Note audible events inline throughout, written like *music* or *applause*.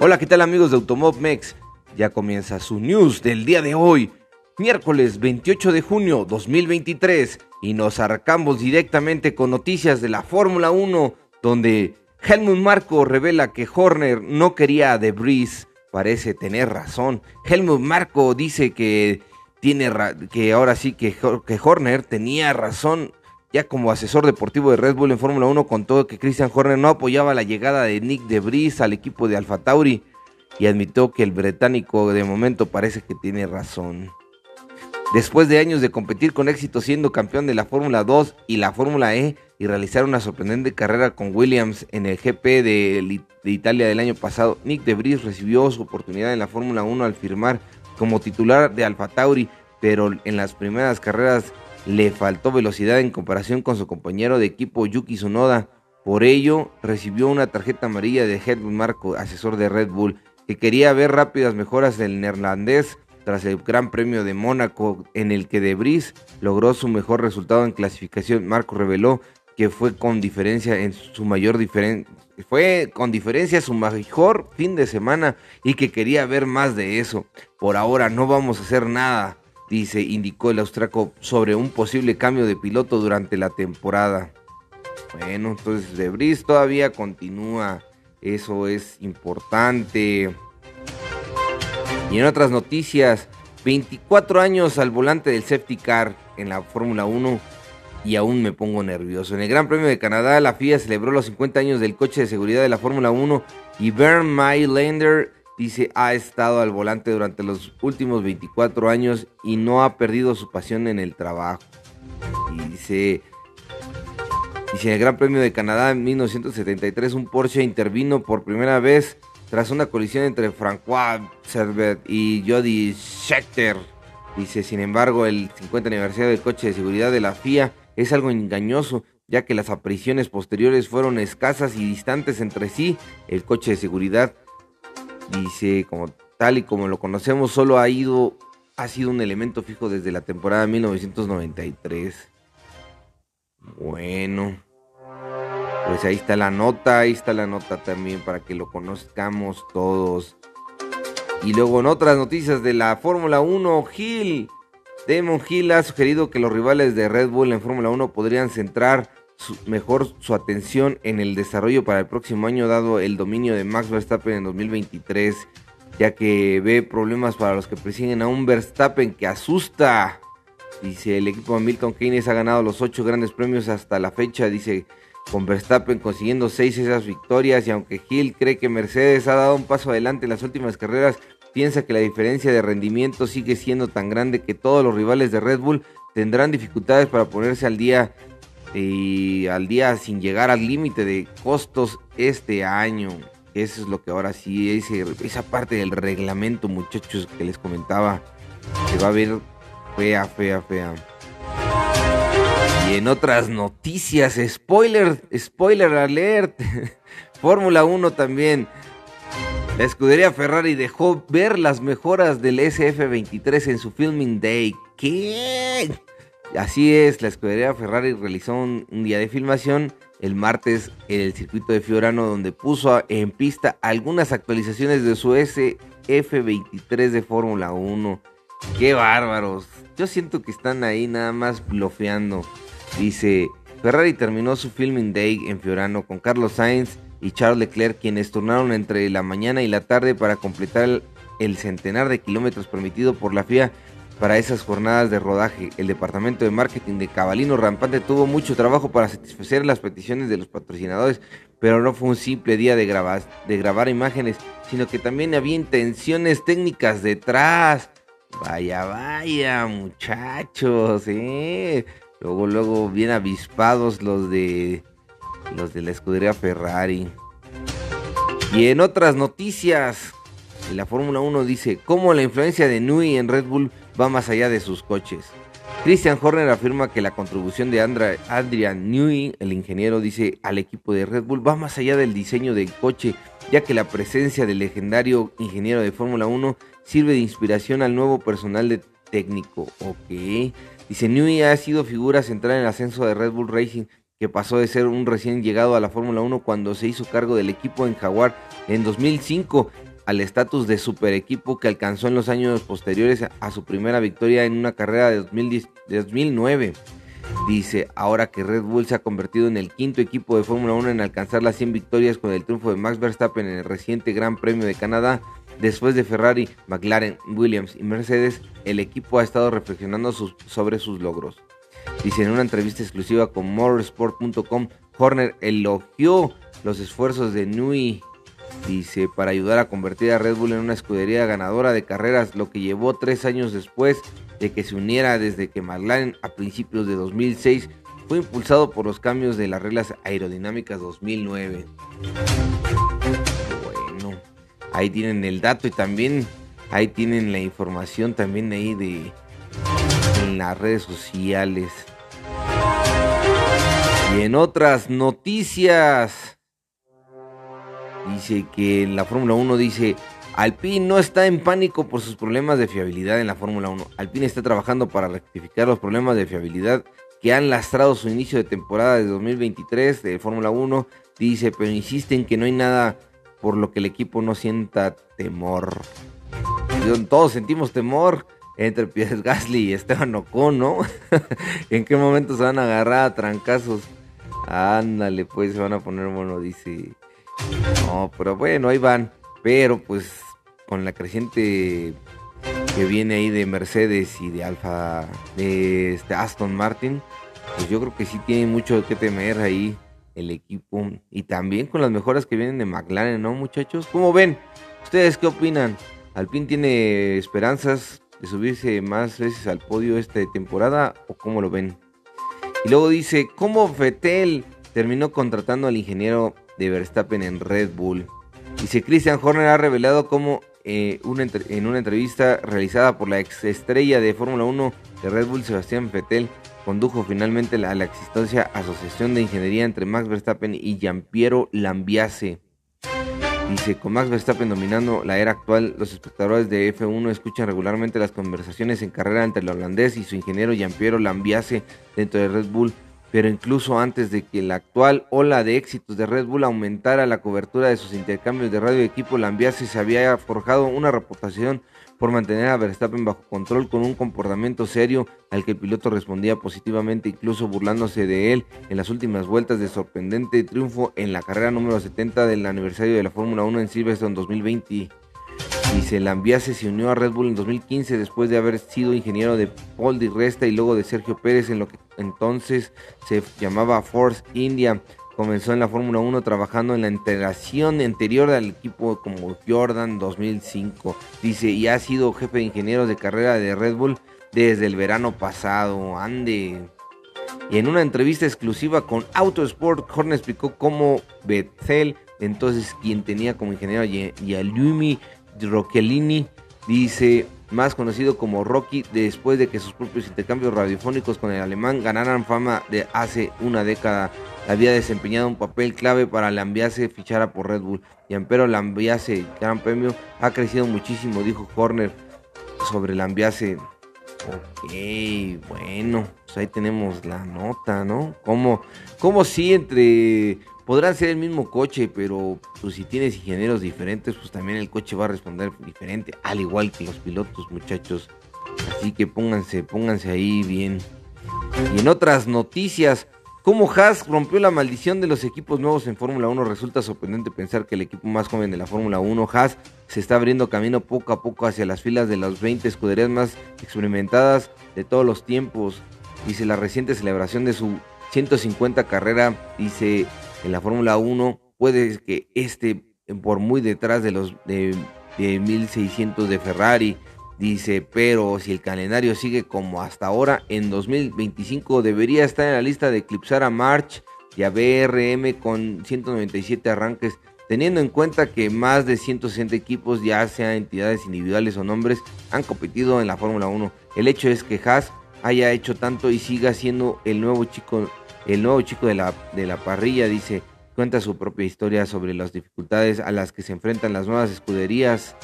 Hola, ¿qué tal amigos de Automob Mex? Ya comienza su news del día de hoy, miércoles 28 de junio 2023, y nos arrancamos directamente con noticias de la Fórmula 1, donde Helmut Marco revela que Horner no quería a Debris. Parece tener razón. Helmut Marco dice que tiene que ahora sí que Horner tenía razón ya como asesor deportivo de Red Bull en Fórmula 1 contó que Christian Horner no apoyaba la llegada de Nick de Vries al equipo de Alfa Tauri y admitió que el británico de momento parece que tiene razón. Después de años de competir con éxito siendo campeón de la Fórmula 2 y la Fórmula E y realizar una sorprendente carrera con Williams en el GP de, Italia del año pasado, Nick de Vries recibió su oportunidad en la Fórmula 1 al firmar como titular de Alfa Tauri, pero en las primeras carreras le faltó velocidad en comparación con su compañero de equipo Yuki Tsunoda. Por ello, recibió una tarjeta amarilla de Helmut Marko, asesor de Red Bull, que quería ver rápidas mejoras del neerlandés tras el Gran Premio de Mónaco, en el que De Vries logró su mejor resultado en clasificación. Marco reveló que fue con diferencia en su mayor diferencia fue con diferencia su mejor fin de semana y que quería ver más de eso. Por ahora no vamos a hacer nada dice, indicó el austraco sobre un posible cambio de piloto durante la temporada. Bueno, entonces Debris todavía continúa, eso es importante. Y en otras noticias, 24 años al volante del safety car en la Fórmula 1 y aún me pongo nervioso. En el Gran Premio de Canadá, la FIA celebró los 50 años del coche de seguridad de la Fórmula 1 y Bernd Maylander Dice, ha estado al volante durante los últimos 24 años y no ha perdido su pasión en el trabajo. Y dice, dice, en el Gran Premio de Canadá en 1973 un Porsche intervino por primera vez tras una colisión entre François Servet y Jody Scheckter. Dice, sin embargo, el 50 aniversario del coche de seguridad de la FIA es algo engañoso, ya que las apariciones posteriores fueron escasas y distantes entre sí. El coche de seguridad Dice, como tal y como lo conocemos, solo ha ido, ha sido un elemento fijo desde la temporada 1993. Bueno, pues ahí está la nota, ahí está la nota también para que lo conozcamos todos. Y luego en otras noticias de la Fórmula 1, Gil. Damon Hill ha sugerido que los rivales de Red Bull en Fórmula 1 podrían centrar mejor su atención en el desarrollo para el próximo año dado el dominio de Max Verstappen en 2023, ya que ve problemas para los que persiguen a un Verstappen que asusta. Dice, el equipo de Milton Keynes ha ganado los ocho grandes premios hasta la fecha, dice, con Verstappen consiguiendo seis esas victorias y aunque Hill cree que Mercedes ha dado un paso adelante en las últimas carreras, piensa que la diferencia de rendimiento sigue siendo tan grande que todos los rivales de Red Bull tendrán dificultades para ponerse al día y al día sin llegar al límite de costos este año. Eso es lo que ahora sí, ese, esa parte del reglamento, muchachos, que les comentaba, se va a ver fea, fea, fea. Y en otras noticias, spoiler, spoiler alert, *laughs* Fórmula 1 también. La escudería Ferrari dejó ver las mejoras del SF23 en su filming day. ¿Qué? Así es, la escudería Ferrari realizó un, día de filmación el martes en el circuito de Fiorano donde puso en pista algunas actualizaciones de su SF23 de Fórmula 1. ¡Qué bárbaros! Yo siento que están ahí nada más blofeando. Dice, Ferrari terminó su filming day en Fiorano con Carlos Sainz y Charles Leclerc quienes turnaron entre la mañana y la tarde para completar el centenar de kilómetros permitido por la FIA para esas jornadas de rodaje. El departamento de marketing de Cabalino Rampante tuvo mucho trabajo para satisfacer las peticiones de los patrocinadores, pero no fue un simple día de grabar, de grabar imágenes, sino que también había intenciones técnicas detrás. Vaya, vaya, muchachos, ¿eh? Luego, luego, bien avispados los de los de la escudería Ferrari. Y en otras noticias, la Fórmula 1 dice cómo la influencia de Nui en Red Bull va más allá de sus coches. Christian Horner afirma que la contribución de Adrian Newey, el ingeniero, dice al equipo de Red Bull, va más allá del diseño del coche, ya que la presencia del legendario ingeniero de Fórmula 1 sirve de inspiración al nuevo personal de técnico. Ok. Dice, Newey ha sido figura central en el ascenso de Red Bull Racing, que pasó de ser un recién llegado a la Fórmula 1 cuando se hizo cargo del equipo en Jaguar en 2005 al estatus de super equipo que alcanzó en los años posteriores a su primera victoria en una carrera de, 2009. Dice, ahora que Red Bull se ha convertido en el quinto equipo de Fórmula 1 en alcanzar las 100 victorias con el triunfo de Max Verstappen en el reciente Gran Premio de Canadá, después de Ferrari, McLaren, Williams y Mercedes, el equipo ha estado reflexionando sobre sus logros. Dice en una entrevista exclusiva con Motorsport.com, Horner elogió los esfuerzos de Nui Dice, para ayudar a convertir a Red Bull en una escudería ganadora de carreras, lo que llevó tres años después de que se uniera desde que McLaren a principios de 2006 fue impulsado por los cambios de las reglas aerodinámicas 2009. Bueno, ahí tienen el dato y también ahí tienen la información también ahí de en las redes sociales. Y en otras noticias, Dice que la Fórmula 1 dice, Alpine no está en pánico por sus problemas de fiabilidad en la Fórmula 1. Alpine está trabajando para rectificar los problemas de fiabilidad que han lastrado su inicio de temporada de 2023 de Fórmula 1. Dice, pero insiste en que no hay nada por lo que el equipo no sienta temor. Todos sentimos temor entre Pierre Gasly y Esteban Ocon, ¿no? *laughs* ¿En qué momento se van a agarrar a trancazos? Ándale, pues se van a poner bueno, dice no, pero bueno, ahí van. Pero pues con la creciente que viene ahí de Mercedes y de Alfa, de este Aston Martin, pues yo creo que sí tiene mucho que temer ahí el equipo. Y también con las mejoras que vienen de McLaren, ¿no, muchachos? ¿Cómo ven? ¿Ustedes qué opinan? ¿Alpine tiene esperanzas de subirse más veces al podio esta temporada o cómo lo ven? Y luego dice, ¿cómo Vettel terminó contratando al ingeniero de Verstappen en Red Bull. Dice Christian Horner ha revelado cómo eh, en una entrevista realizada por la ex estrella de Fórmula 1 de Red Bull, Sebastián Vettel, condujo finalmente a la, exitosa asociación de ingeniería entre Max Verstappen y Giampiero Lambiase. Dice, con Max Verstappen dominando la era actual, los espectadores de F1 escuchan regularmente las conversaciones en carrera entre el holandés y su ingeniero Giampiero Lambiase dentro de Red Bull pero incluso antes de que la actual ola de éxitos de Red Bull aumentara la cobertura de sus intercambios de radio de equipo, Lambiase se había forjado una reputación por mantener a Verstappen bajo control con un comportamiento serio al que el piloto respondía positivamente, incluso burlándose de él en las últimas vueltas de sorprendente triunfo en la carrera número 70 del aniversario de la Fórmula 1 en Silverstone 2020. Dice, Lambiase se unió a Red Bull en 2015 después de haber sido ingeniero de Paul Di Resta y luego de Sergio Pérez en lo que entonces se llamaba Force India. Comenzó en la Fórmula 1 trabajando en la integración anterior del equipo como Jordan 2005. Dice, y ha sido jefe de ingenieros de carrera de Red Bull desde el verano pasado. Ande. Y en una entrevista exclusiva con Autosport, Horner explicó cómo Betzel, entonces quien tenía como ingeniero a Lumi Rocchellini dice, más conocido como Rocky, después de que sus propios intercambios radiofónicos con el alemán ganaran fama de hace una década. Había desempeñado un papel clave para Lambiase fichara por Red Bull. Y Ampero Lambiase, gran premio, ha crecido muchísimo, dijo Horner sobre Lambiase. Ok, bueno, pues ahí tenemos la nota, ¿no? Como, como si entre podrán ser el mismo coche, pero pues, si tienes ingenieros diferentes, pues también el coche va a responder diferente, al igual que los pilotos, muchachos. Así que pónganse, pónganse ahí bien. Y en otras noticias, como Haas rompió la maldición de los equipos nuevos en Fórmula 1, resulta sorprendente pensar que el equipo más joven de la Fórmula 1, Haas, se está abriendo camino poco a poco hacia las filas de las 20 escuderías más experimentadas de todos los tiempos. Dice la reciente celebración de su 150 carrera, dice en la Fórmula 1 puede que esté por muy detrás de los de, 1600 de Ferrari. Dice, pero si el calendario sigue como hasta ahora, en 2025 debería estar en la lista de eclipsar a March y a BRM con 197 arranques, teniendo en cuenta que más de 160 equipos, ya sean entidades individuales o nombres, han competido en la Fórmula 1. El hecho es que Haas haya hecho tanto y siga siendo el nuevo chico el nuevo chico de la, de la parrilla dice, cuenta su propia historia sobre las dificultades a las que se enfrentan las nuevas escuderías,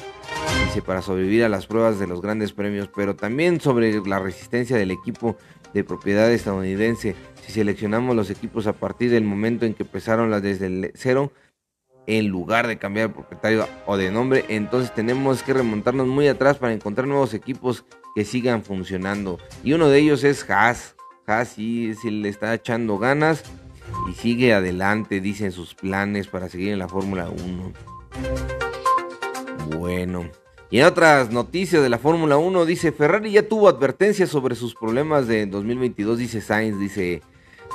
dice, para sobrevivir a las pruebas de los grandes premios, pero también sobre la resistencia del equipo de propiedad estadounidense. Si seleccionamos los equipos a partir del momento en que empezaron las desde el cero, en lugar de cambiar de propietario o de nombre. Entonces tenemos que remontarnos muy atrás para encontrar nuevos equipos que sigan funcionando. Y uno de ellos es Haas. Haas sí, le está echando ganas y sigue adelante, dicen sus planes para seguir en la Fórmula 1. Bueno. Y en otras noticias de la Fórmula 1, dice Ferrari ya tuvo advertencias sobre sus problemas de 2022, dice Sainz, dice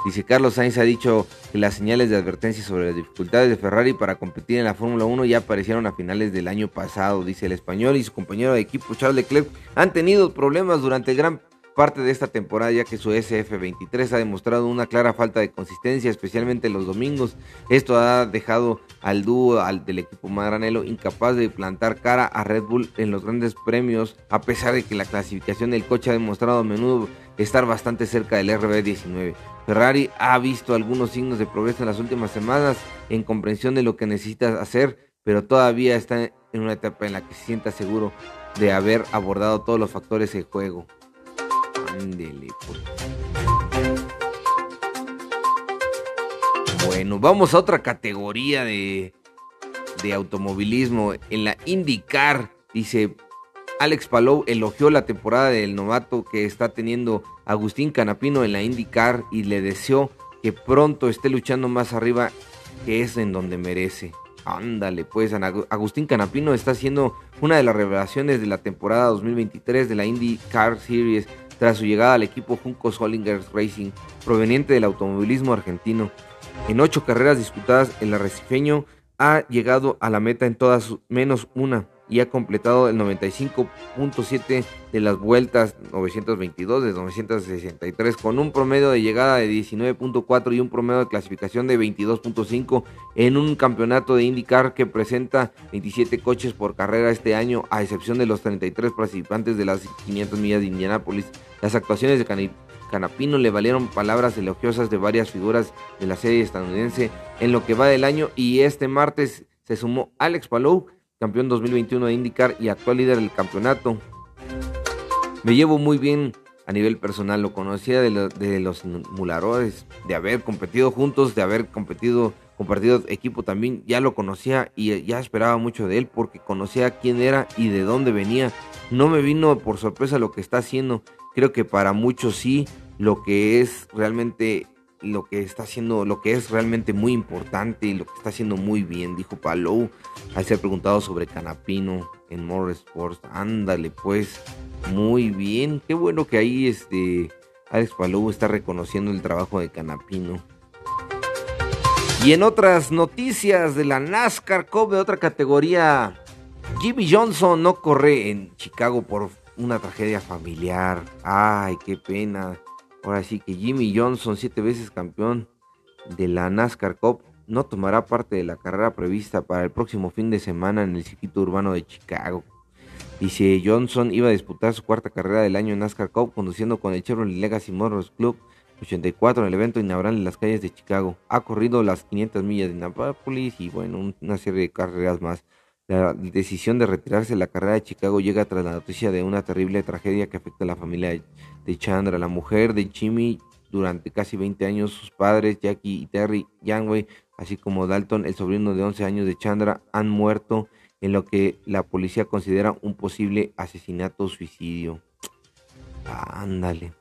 Dice Carlos Sainz ha dicho que las señales de advertencia sobre las dificultades de Ferrari para competir en la Fórmula 1 ya aparecieron a finales del año pasado. Dice el español y su compañero de equipo Charles Leclerc han tenido problemas durante gran parte de esta temporada ya que su SF23 ha demostrado una clara falta de consistencia, especialmente los domingos. Esto ha dejado al dúo al, del equipo Magranelo incapaz de plantar cara a Red Bull en los grandes premios, a pesar de que la clasificación del coche ha demostrado a menudo estar bastante cerca del RB19. Ferrari ha visto algunos signos de progreso en las últimas semanas en comprensión de lo que necesita hacer, pero todavía está en una etapa en la que se sienta seguro de haber abordado todos los factores de juego. Pues. Bueno, vamos a otra categoría de, de automovilismo. En la IndyCar, dice Alex Palou, elogió la temporada del novato que está teniendo Agustín Canapino en la IndyCar y le deseó que pronto esté luchando más arriba, que es en donde merece. Ándale, pues Agustín Canapino está siendo una de las revelaciones de la temporada 2023 de la IndyCar Series tras su llegada al equipo Junco Solingers Racing, proveniente del automovilismo argentino. En ocho carreras disputadas, el arrecifeño ha llegado a la meta en todas menos una y ha completado el 95.7 de las vueltas 922 de 963 con un promedio de llegada de 19.4 y un promedio de clasificación de 22.5 en un campeonato de IndyCar que presenta 27 coches por carrera este año a excepción de los 33 participantes de las 500 millas de Indianápolis. Las actuaciones de Canapino le valieron palabras elogiosas de varias figuras de la serie estadounidense en lo que va del año y este martes se sumó Alex Palou campeón 2021 de IndyCar y actual líder del campeonato. Me llevo muy bien a nivel personal, lo conocía de, los simuladores, de haber competido juntos, de haber competido, compartido equipo también, ya lo conocía y ya esperaba mucho de él porque conocía quién era y de dónde venía. No me vino por sorpresa lo que está haciendo, creo que para muchos sí, lo que es realmente lo que está haciendo, lo que es realmente muy importante y lo que está haciendo muy bien, dijo Palou al ser preguntado sobre Canapino en More Sports. Ándale, pues, muy bien. Qué bueno que ahí este Alex Palou está reconociendo el trabajo de Canapino. Y en otras noticias de la NASCAR de otra categoría, Jimmy Johnson no corre en Chicago por una tragedia familiar. Ay, qué pena. Ahora sí que Jimmy Johnson, siete veces campeón de la NASCAR Cup, no tomará parte de la carrera prevista para el próximo fin de semana en el circuito urbano de Chicago. Dice Johnson iba a disputar su cuarta carrera del año en NASCAR Cup conduciendo con el Chevrolet Legacy Motors Club 84 en el evento inaugural en las calles de Chicago. Ha corrido las 500 millas de Indianapolis y bueno, una serie de carreras más. La decisión de retirarse de la carrera de Chicago llega tras la noticia de una terrible tragedia que afecta a la familia de Chandra, la mujer de Jimmy durante casi 20 años, sus padres Jackie y Terry Youngway, así como Dalton, el sobrino de 11 años de Chandra, han muerto en lo que la policía considera un posible asesinato suicidio. Ándale.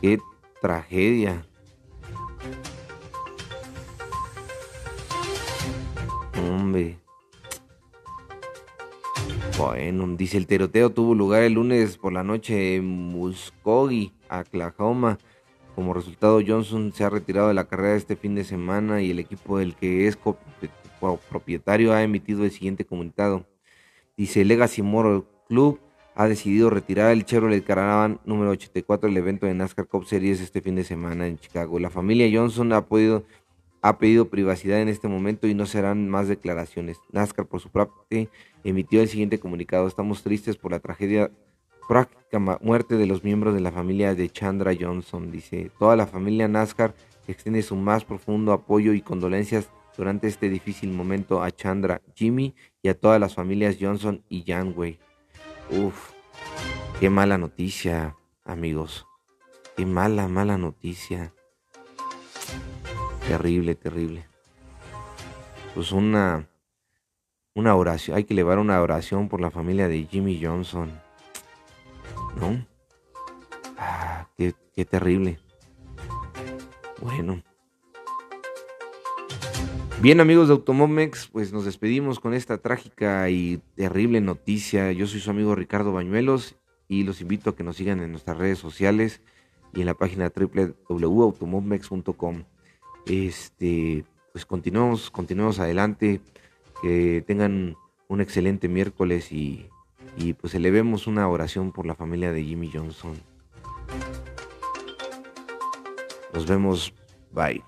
Qué tragedia. Hombre. Bueno, dice el tiroteo tuvo lugar el lunes por la noche en Muskogee, Oklahoma. Como resultado, Johnson se ha retirado de la carrera este fin de semana y el equipo del que es propietario ha emitido el siguiente comunicado. Dice Legacy Motor Club ha decidido retirar el Chevrolet Caravan número 84 del evento de NASCAR Cup Series este fin de semana en Chicago. La familia Johnson ha podido ha pedido privacidad en este momento y no serán más declaraciones. NASCAR, por su parte, emitió el siguiente comunicado. Estamos tristes por la tragedia, práctica muerte de los miembros de la familia de Chandra Johnson. Dice, toda la familia NASCAR extiende su más profundo apoyo y condolencias durante este difícil momento a Chandra, Jimmy y a todas las familias Johnson y Janway. Uf, qué mala noticia, amigos. Qué mala, mala noticia. Terrible, terrible. pues una, una oración, hay que elevar una oración por la familia de Jimmy Johnson. ¿No? Ah, qué, qué terrible. Bueno. Bien amigos de Automomex, pues nos despedimos con esta trágica y terrible noticia. Yo soy su amigo Ricardo Bañuelos y los invito a que nos sigan en nuestras redes sociales y en la página www.automomex.com. Este, pues continuamos, continuamos adelante, que tengan un excelente miércoles y, y pues elevemos una oración por la familia de Jimmy Johnson. Nos vemos, bye.